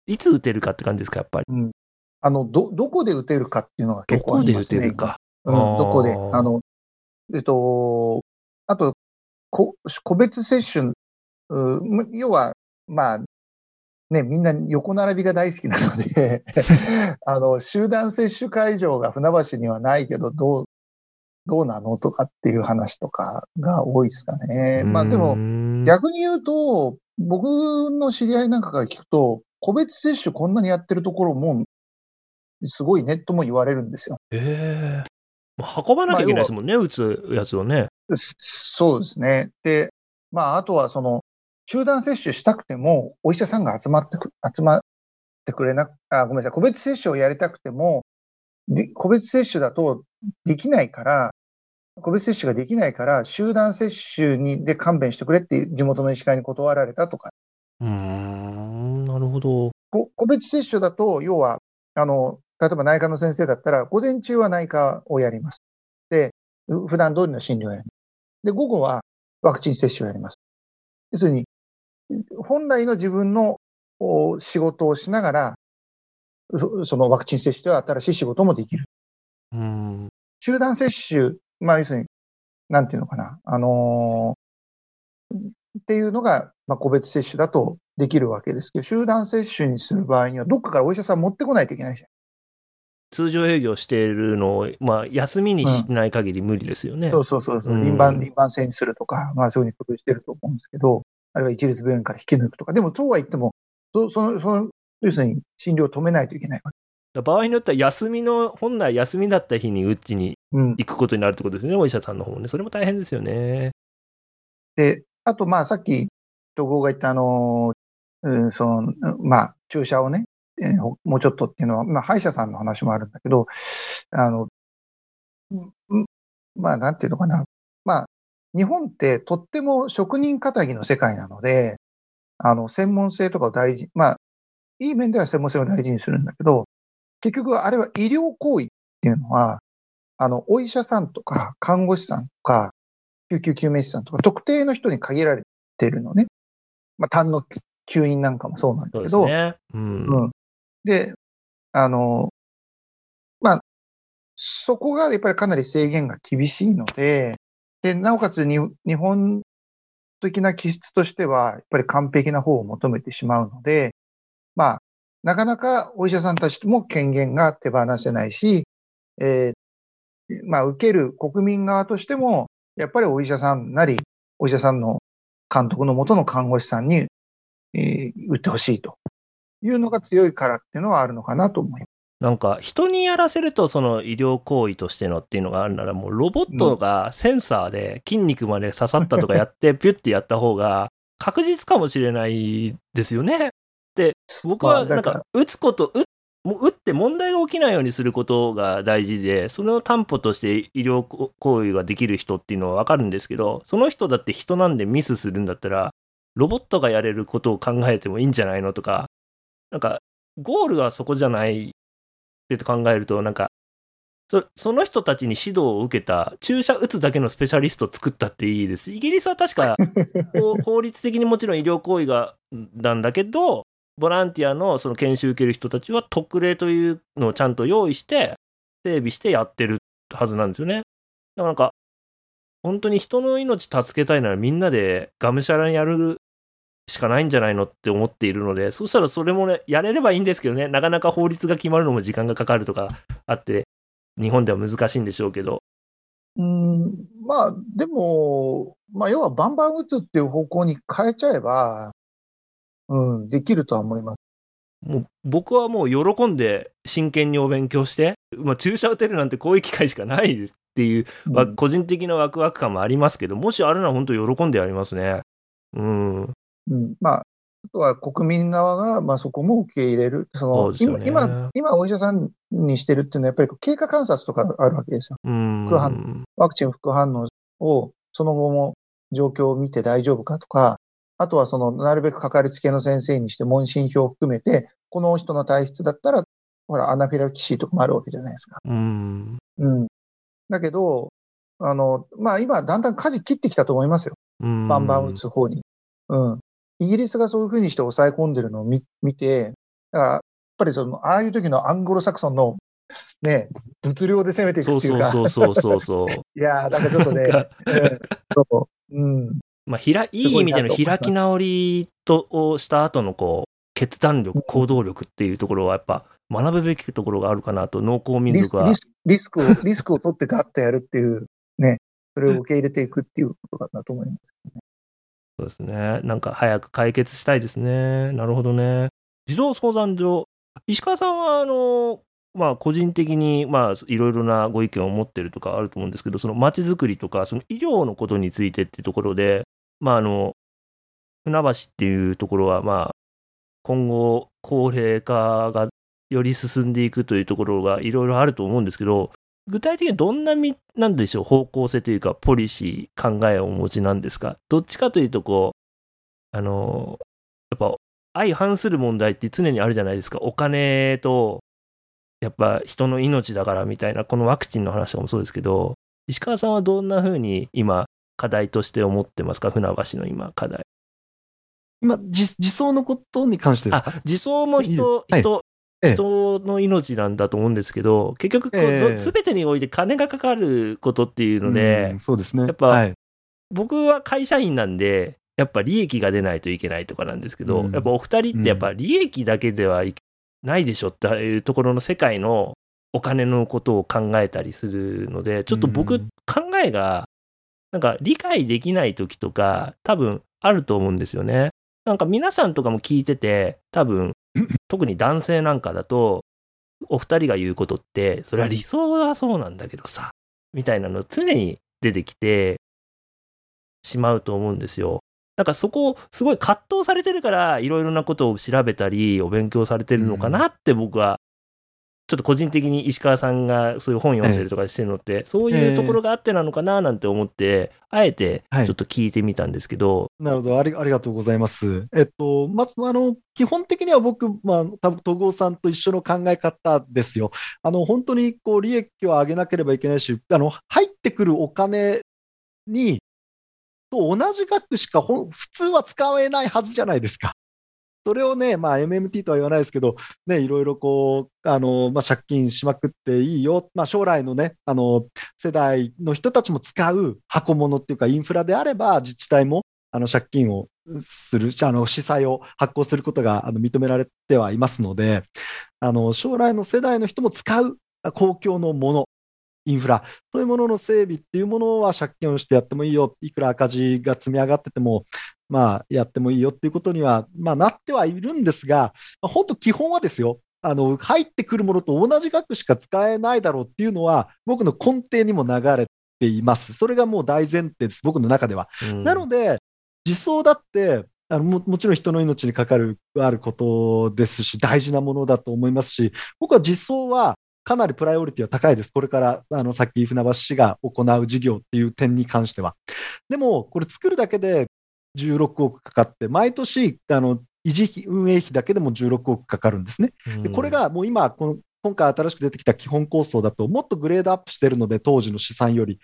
いつ打てるかって感じですか、やっぱり？あの、ど、どこで打てるかっていうのがど結構あこで打りますね。てるか。うん、どこで。あの、えっと、あと、こ個別接種、要は、まあ、ね、みんな横並びが大好きなので、あの、集団接種会場が船橋にはないけど、どう、どうなのとかっていう話とかが多いですかね。まあでも、も逆に言うと、僕の知り合いなんかから聞くと、個別接種こんなにやってるところも、すごいネットも言われるんですよ。ええまあ運ばなきゃいけないですもんね、打つやつをね。そそうですね。で、まあ、あとはその、集団接種したくても、お医者さんが集まってく、集まてくれな、あ、ごめんなさい、個別接種をやりたくても、で個別接種だとできないから、個別接種ができないから、集団接種にで勘弁してくれって地元の医師会に断られたとか、うーん、なるほど。こ個別接種だと、要は、あの、例えば内科の先生だったら、午前中は内科をやります。で、う普段通りの診療をやります。で、午後はワクチン接種をやります。要するに、本来の自分のお仕事をしながら、そそのワクチン接種では新しい仕事もできる。うーん。集団接種、まあ、要するに、なんていうのかな、あのーっていうのが、まあ、個別接種だとできるわけですけど、集団接種にする場合には、どっかからお医者さん持ってこないといけないじゃん。通常営業しているのを、まあ、休みにしない限り無理ですよね。そうそうそうそう、うん輪番、輪番制にするとか、まあそういうふうに工夫してると思うんですけど、あるいは一律病院から引き抜くとか、でもそうは言っても、そその、その、要するに診療を止めないといけないわけ。場合によっては休みの、本来休みだった日にうちにうん。行くことになるってことですね、お医者さんの方もね。それも大変ですよね。で、あと、まあさっき、統合が言ったあの、うん、その、まあ注射をね、えもうちょっとっていうのは、まあ歯医者さんの話もあるんだけど、あの、うんまあなんていうのかな。まあ、日本ってとっても職人仇の世界なので、あの、専門性とかを大事、まあ、いい面では専門性を大事にするんだけど、結局あれは医療行為っていうのは、あの、お医者さんとか看護師さんとか、救急救命士さんとか、特定の人に限られてるのね。まあ、単の吸引なんかもそうなんだそうけど、ですね。うん。うん。で、あの、まあ、そこがやっぱりかなり制限が厳しいので、で、なおかつ日本的な気質としては、やっぱり完璧な方を求めてしまうので、まあ、なかなかお医者さんたちとも権限が手放せないし、えーまあ、受ける国民側としても、やっぱりお医者さんなり、お医者さんの監督のもとの看護師さんに、えー打ってほしいと。いうのが強いからっていうのはあるのかなと思います。なんか人にやらせるとその医療行為としてのっていうのがあるならもうロボットがセンサーで筋肉まで刺さったとかやってピュッてやった方が確実かもしれないですよね。で僕はなんか打つこと打もう打って問題が起きないようにすることが大事でそれを担保として医療行為ができる人っていうのは分かるんですけどその人だって人なんでミスするんだったらロボットがやれることを考えてもいいんじゃないのとかなんかゴールはそこじゃないって考えると、なんか、そその人たちに指導を受けた、注射打つだけのスペシャリストを作ったっていいです。イギリスは確か、法律的にもちろん医療行為がなんだけど、ボランティアのその研修受ける人たちは特例というのをちゃんと用意して、整備してやってるはずなんですよね。だからなんか、本当に人の命助けたいならみんなでがむしゃらにやるしかないんじゃないのって思っているので、そしたらそれもね、やれればいいんですけどね、なかなか法律が決まるのも時間がかかるとかあって、日本では難しいんでしょうけど、うん、まあ、でも、まあ、要はバンバン打つっていう方向に変えちゃえば、うん、できるとは思います。もう僕はもう喜んで真剣にお勉強して、まあ、注射打てるなんてこういう機会しかないっていう、わ個人的なワクワク感もありますけど、もしあるなら本当喜んでやりますね。うん。うん、まあ、あとは国民側が、まあ、そこも受け入れる。そのね今、今、今お医者さんにしてるっていうのは、やっぱり経過観察とかあるわけですよ。うん。副反ワクチン副反応を、その後も状況を見て大丈夫かとか、あとはその、なるべくかかりつけの先生にして問診票を含めて、この人の体質だったら、ほら、アナフィラキシーとかもあるわけじゃないですか。うん。うん。だけど、あの、まあ今、だんだん舵切ってきたと思いますよ。うん。バンバン打つ方に。うん。イギリスがそういうふうにして抑え込んでるのを見見て、だから、やっぱりその、ああいう時のアングロサクソンの、ね、物量で攻めていくそうっていうか、そうそうそうそうそう。いやー、なんかちょっとね、そう、うん。まあ、ひらいい意味での開き直りとをした後のこう決断力、行動力っていうところはやっぱ学ぶべきところがあるかなと、農耕民リス族はリ。スクを、リスクを取ってガッとやるっていう、ね、それを受け入れていくっていうことだと思います。そうですね。なんか早く解決したいですね。なるほどね。児童相談所。石川さんは、あの、まあ、個人的に、まあ、いろいろなご意見を持ってるとかあると思うんですけど、その街づくりとか、その医療のことについてっていうところで、まあ、あの、船橋っていうところは、まあ、今後、高齢化がより進んでいくというところがいろいろあると思うんですけど、具体的にどんなみ、なんでしょう、方向性というか、ポリシー、考えをお持ちなんですか？どっちかというと、こう、あの、やっぱ、相反する問題って常にあるじゃないですか。お金と、やっぱ人の命だからみたいな、このワクチンの話とかもそうですけど、石川さんはどんな風に今、課題として思ってますか？船橋の今、課題。今、自自走のことに関してですか？あ、自走も人、はい。人、ええ人の命なんだと思うんですけど、結局こう、全てにおいて金がかかることっていうので、うんそうですね。やっぱはい、僕は会社員なんで、やっぱ利益が出ないといけないとかなんですけど、うん。やっぱお二人ってやっぱ利益だけではいないでしょっていうところの世界のお金のことを考えたりするので、ちょっと僕、うん考えが、なんか理解できない時とか、多分あると思うんですよね。なんか皆さんとかも聞いてて、多分、特に男性なんかだと、お二人が言うことって、それは理想はそうなんだけどさ、みたいなの常に出てきてしまうと思うんですよ。なんかそこをすごい葛藤されてるから、いろいろなことを調べたり、お勉強されてるのかなって僕は、ちょっと個人的に石川さんがそういう本読んでるとかしてるのって、そういうところがあってなのかななんて思って、あえてはいちょっと聞いてみたんですけど、なるほどあり、ありがとうございます。えっと、まず、あの、基本的には僕、まあ、多分、戸郷さんと一緒の考え方ですよ。あの、本当に、こう、利益を上げなければいけないし、あの、入ってくるお金に、と同じ額しか普通は使えないはずじゃないですか。それをね、まあ、MMT とは言わないですけど、ね、いろいろこう、あの、まあ、借金しまくっていいよ。まあ、将来のね、あの、世代の人たちも使う箱物っていうか、インフラであれば、自治体も、あの、借金をする、あの、司債を発行することがあの認められてはいますので、あの、将来の世代の人も使う公共のもの、インフラ、そういうものの整備っていうものは借金をしてやってもいいよ。いくら赤字が積み上がってても、まあ、やってもいいよっていうことには、まあ、なってはいるんですが、まあ本当基本はですよ。あの、入ってくるものと同じ額しか使えないだろうっていうのは、僕の根底にも流れています。それがもう大前提です。僕の中では。うんなので、自走だって、あのももちろん人の命にかかるあることですし、大事なものだと思いますし、僕は自走はかなりプライオリティは高いです。これから、あの、さっき船橋市が行う事業っていう点に関しては。でも、これ作るだけで16億かかって、毎年、あの、維持費、運営費だけでも16億かかるんですね。でこれ、がもう今、この今回新しく出てきた基本構想だと、もっとグレードアップしてるので、当時の試算より。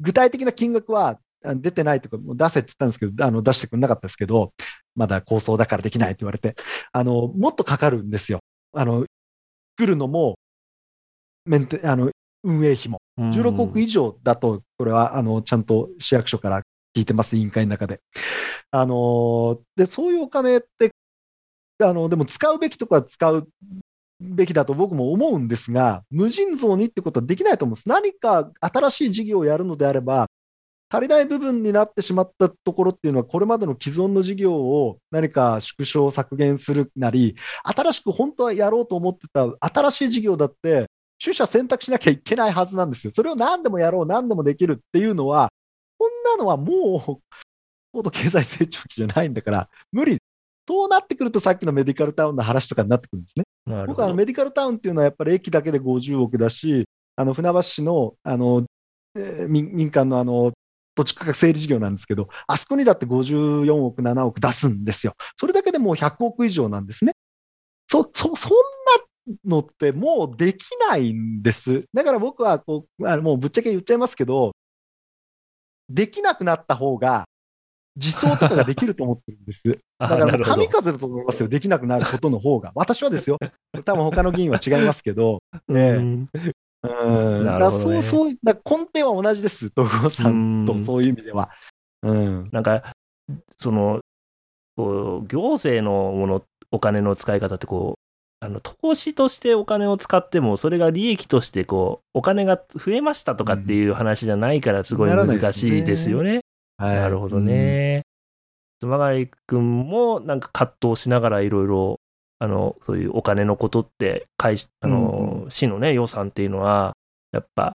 具体的な金額はあ出てないとか、もう出せって言ったんですけど、あの出してくれなかったですけど、まだ構想だからできないって言われて、あのもっとかかるんですよ。あの作るのも、メンテあの運営費も。うん16億以上だと、これはあのちゃんと市役所から聞いてます、委員会の中で。あのでそういうお金ってあの、でも使うべきとこは使うべきだと僕も思うんですが、無尽蔵にってことはできないと思うんです。何か新しい事業をやるのであれば、足りない部分になってしまったところっていうのは、これまでの既存の事業を何か縮小、削減するなり、新しく本当はやろうと思ってた新しい事業だって、取捨選択しなきゃいけないはずなんですよ。それを何でもやろう、何でもできるっていうのは、こんなのはもう、高度経済成長期じゃないんだから、無理。そうなってくると、さっきのメディカルタウンの話とかになってくるんですね。僕はメディカルタウンっていうのはやっぱり駅だけで50億だし、あの船橋市のあの、えー民民間のあの土地価格整理事業なんですけど、あそこにだって54億、7億出すんですよ。それだけでもう100億以上なんですね。そ、そ、そんなのってもうできないんです。だから僕はこう、あのもうぶっちゃけ言っちゃいますけど、できなくなった方が、自走とかができると思ってるんです。あだから神風だと思いますよ、できなくなることの方が。私はですよ。多分他の議員は違いますけど。ねえうんだからそう、そう、だ根底は同じです、東郷さんとそういう意味では。うん。なんか、その、こう、行政のもの、お金の使い方ってこう、あの、投資としてお金を使っても、それが利益としてこう、お金が増えましたとかっていう話じゃないから、すごい難しいですよね。はいなるほど。ね。熊谷くんもなんか葛藤しながらいろいろ、あの、そういうお金のことって、会しあの、市のね、予算っていうのは、やっぱ、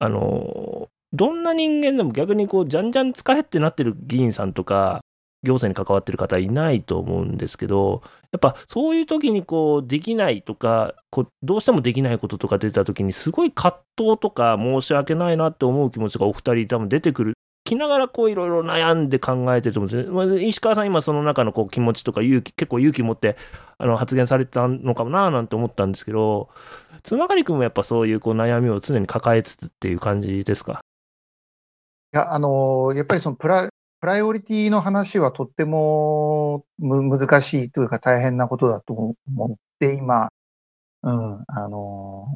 あの、どんな人間でも逆にこう、じゃんじゃん使えってなってる議員さんとか、行政に関わってる方いないと思うんですけど、やっぱそういう時にこう、できないとか、こうどうしてもできないこととか出た時に、すごい葛藤とか申し訳ないなって思う気持ちがお二人多分出てくる。きながらこういろいろ悩んで考えてると思うんですね。まあ、石川さん今その中のこう気持ちとか勇気、結構勇気持ってあの発言されてたのかもななんて思ったんですけど、つまがりくんもやっぱそういうこう悩みを常に抱えつつっていう感じですか？いや、あの、やっぱりそのプラ、プライオリティの話はとっても難しいというか大変なことだと思って今、うん、あの、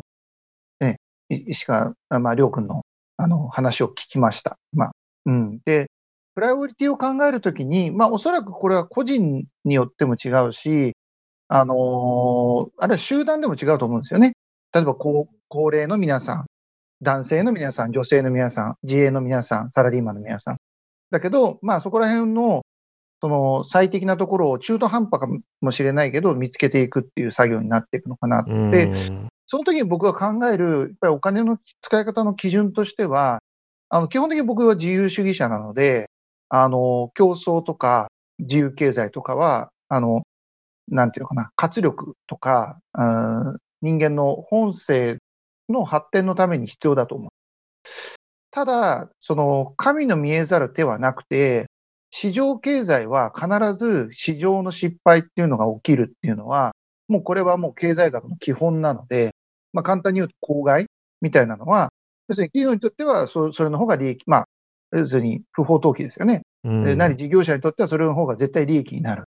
ね、石川、まあ、りょうくんのあの話を聞きました。まあ、うん。で、プライオリティを考えるときに、まあ、おそらくこれは個人によっても違うし、あのあるいは集団でも違うと思うんですよね。例えば、高齢の皆さん、男性の皆さん、女性の皆さん、自営の皆さん、サラリーマンの皆さん。だけど、まあそこら辺の、その最適なところを中途半端かもしれないけど、見つけていくっていう作業になっていくのかなって、その時に僕が考える、やっぱりお金の使い方の基準としては、あの基本的に僕は自由主義者なので、あの競争とか自由経済とかは、あのなんていうのかな、活力とか、人間の本性の発展のために必要だと思う。ただ、その神の見えざる手はなくて、市場経済は必ず市場の失敗っていうのが起きるっていうのは、もうこれはもう経済学の基本なので、まあ簡単に言うと公害みたいなのは、要するに企業にとってはそそれの方が利益、まあ、要するに不法投棄ですよね。で何事業者にとってはそれの方が絶対利益になる。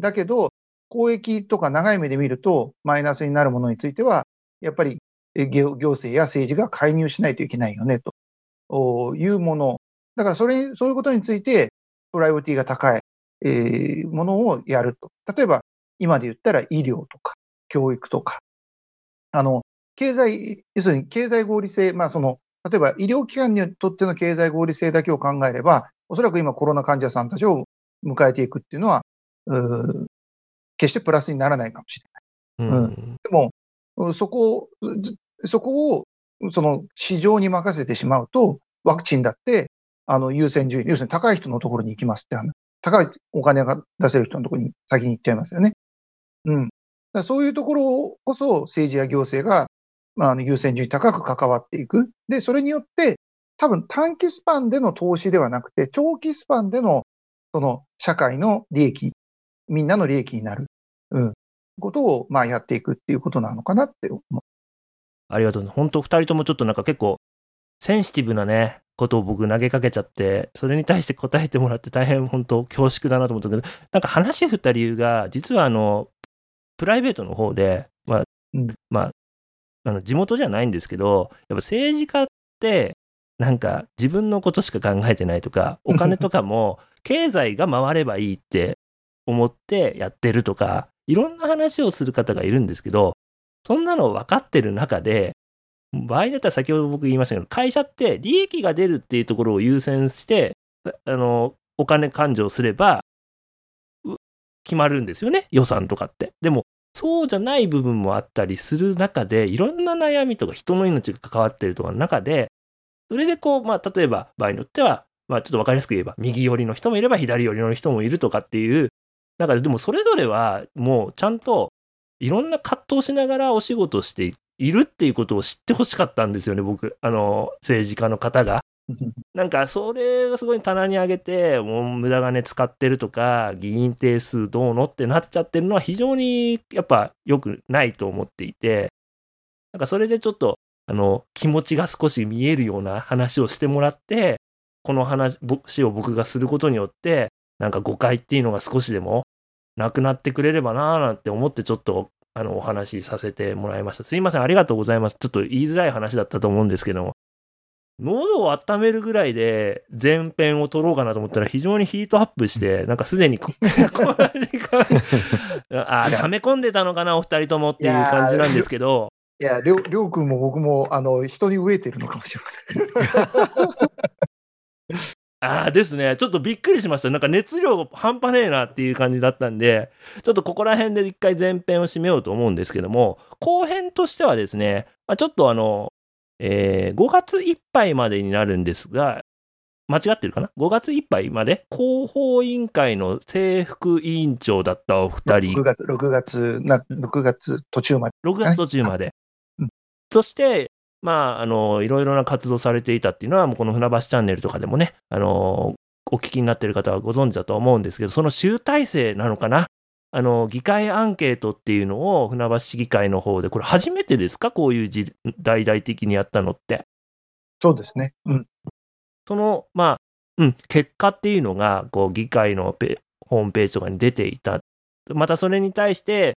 だけど、公益とか長い目で見るとマイナスになるものについては、やっぱり行政や政治が介入しないといけないよね、というもの。だからそれ、そういうことについて、プライオリティが高い、えー、ものをやると。例えば、今で言ったら医療とか、教育とか、あの、経済、要するに経済合理性、まあその、例えば医療機関にとっての経済合理性だけを考えれば、おそらく今コロナ患者さんたちを迎えていくっていうのは、う決してプラスにならないかもしれない。うん、でも、そこ、そこを、その市場に任せてしまうと、ワクチンだって、あの、優先順位、要するに高い人のところに行きますって話。高いお金が出せる人のところに先に行っちゃいますよね。うん。そういうところこそ政治や行政が、まあ、あの優先順位高く関わっていく。で、それによって、多分短期スパンでの投資ではなくて、長期スパンでの、その社会の利益、みんなの利益になる、うん、ことを、まあ、やっていくっていうことなのかなって思う。ありがとう。本当二人ともちょっとなんか結構、センシティブなね、ことを僕投げかけちゃって、それに対して答えてもらって大変本当恐縮だなと思ったけど、なんか話振った理由が、実はあの、プライベートの方で、まあ、うん、まあ、あの地元じゃないんですけど、やっぱ政治家って、なんか自分のことしか考えてないとか、お金とかも 経済が回ればいいって思ってやってるとか、いろんな話をする方がいるんですけど、そんなの分かってる中で、場合によっては先ほど僕言いましたけど、会社って利益が出るっていうところを優先して、あの、お金勘定すれば、決まるんですよね、予算とかって。でも、そうじゃない部分もあったりする中で、いろんな悩みとか人の命が関わってるとかの中で、それでこう、まあ、例えば場合によっては、まあ、ちょっと分かりやすく言えば、右寄りの人もいれば左寄りの人もいるとかっていう、だからでもそれぞれはもうちゃんといろんな葛藤しながらお仕事していっるっていうことを知ってほしかったんですよね、僕。あの、政治家の方が。なんか、それがすごい棚に上げて、もう無駄金使ってるとか、議員定数どうのってなっちゃってるのは非常にやっぱ良くないと思っていて、なんかそれでちょっと、あの、気持ちが少し見えるような話をしてもらって、この話を僕がすることによって、なんか誤解っていうのが少しでもなくなってくれればなーなんて思ってちょっとあのお話しさせてもらいました。すいません、ありがとうございます。ちょっと言いづらい話だったと思うんですけども、喉を温めるぐらいで前編を撮ろうかなと思ったら非常にヒートアップして、なんかすでにこ んな時間、あ、溜め込んでたのかな、お二人ともっていう感じなんですけど。いや、りょうくんも僕も、あの、人に飢えてるのかもしれません。ああですね。ちょっとびっくりしました。なんか熱量半端ねえなっていう感じだったんで、ちょっとここら辺で一回前編を締めようと思うんですけども、後編としてはですね、まあ、ちょっとあの、えー、5月いっぱいまでになるんですが、間違ってるかな ?5 月いっぱいまで広報委員会の制服委員長だったお二人6、月、6月、な、6月途中まで。6月途中までうん。そして、まあ、あの、いろいろな活動されていたっていうのは、もうこの船橋チャンネルとかでもね、あの、お聞きになってる方はご存知だと思うんですけど、その集大成なのかな？あの、議会アンケートっていうのを船橋市議会の方で、これ初めてですか？こういう時大々的にやったのって。そうですね。うん。その、まあ、うん、結果っていうのが、こう、議会のペホームページとかに出ていた。またそれに対して、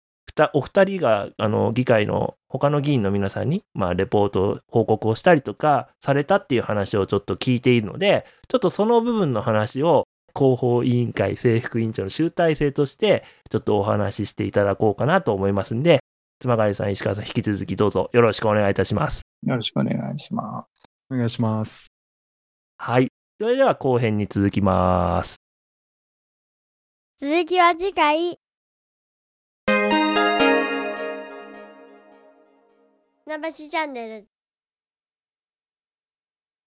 お二人が、あの、議会の他の議員の皆さんに、まあ、レポート、報告をしたりとか、されたっていう話をちょっと聞いているので、ちょっとその部分の話を、広報委員会制服委員長の集大成として、ちょっとお話ししていただこうかなと思いますんで、妻狩さん、石川さん、引き続きどうぞよろしくお願いいたします。よろしくお願いします。お願いします。はい。それでは後編に続きます。続きは次回。船橋チャンネル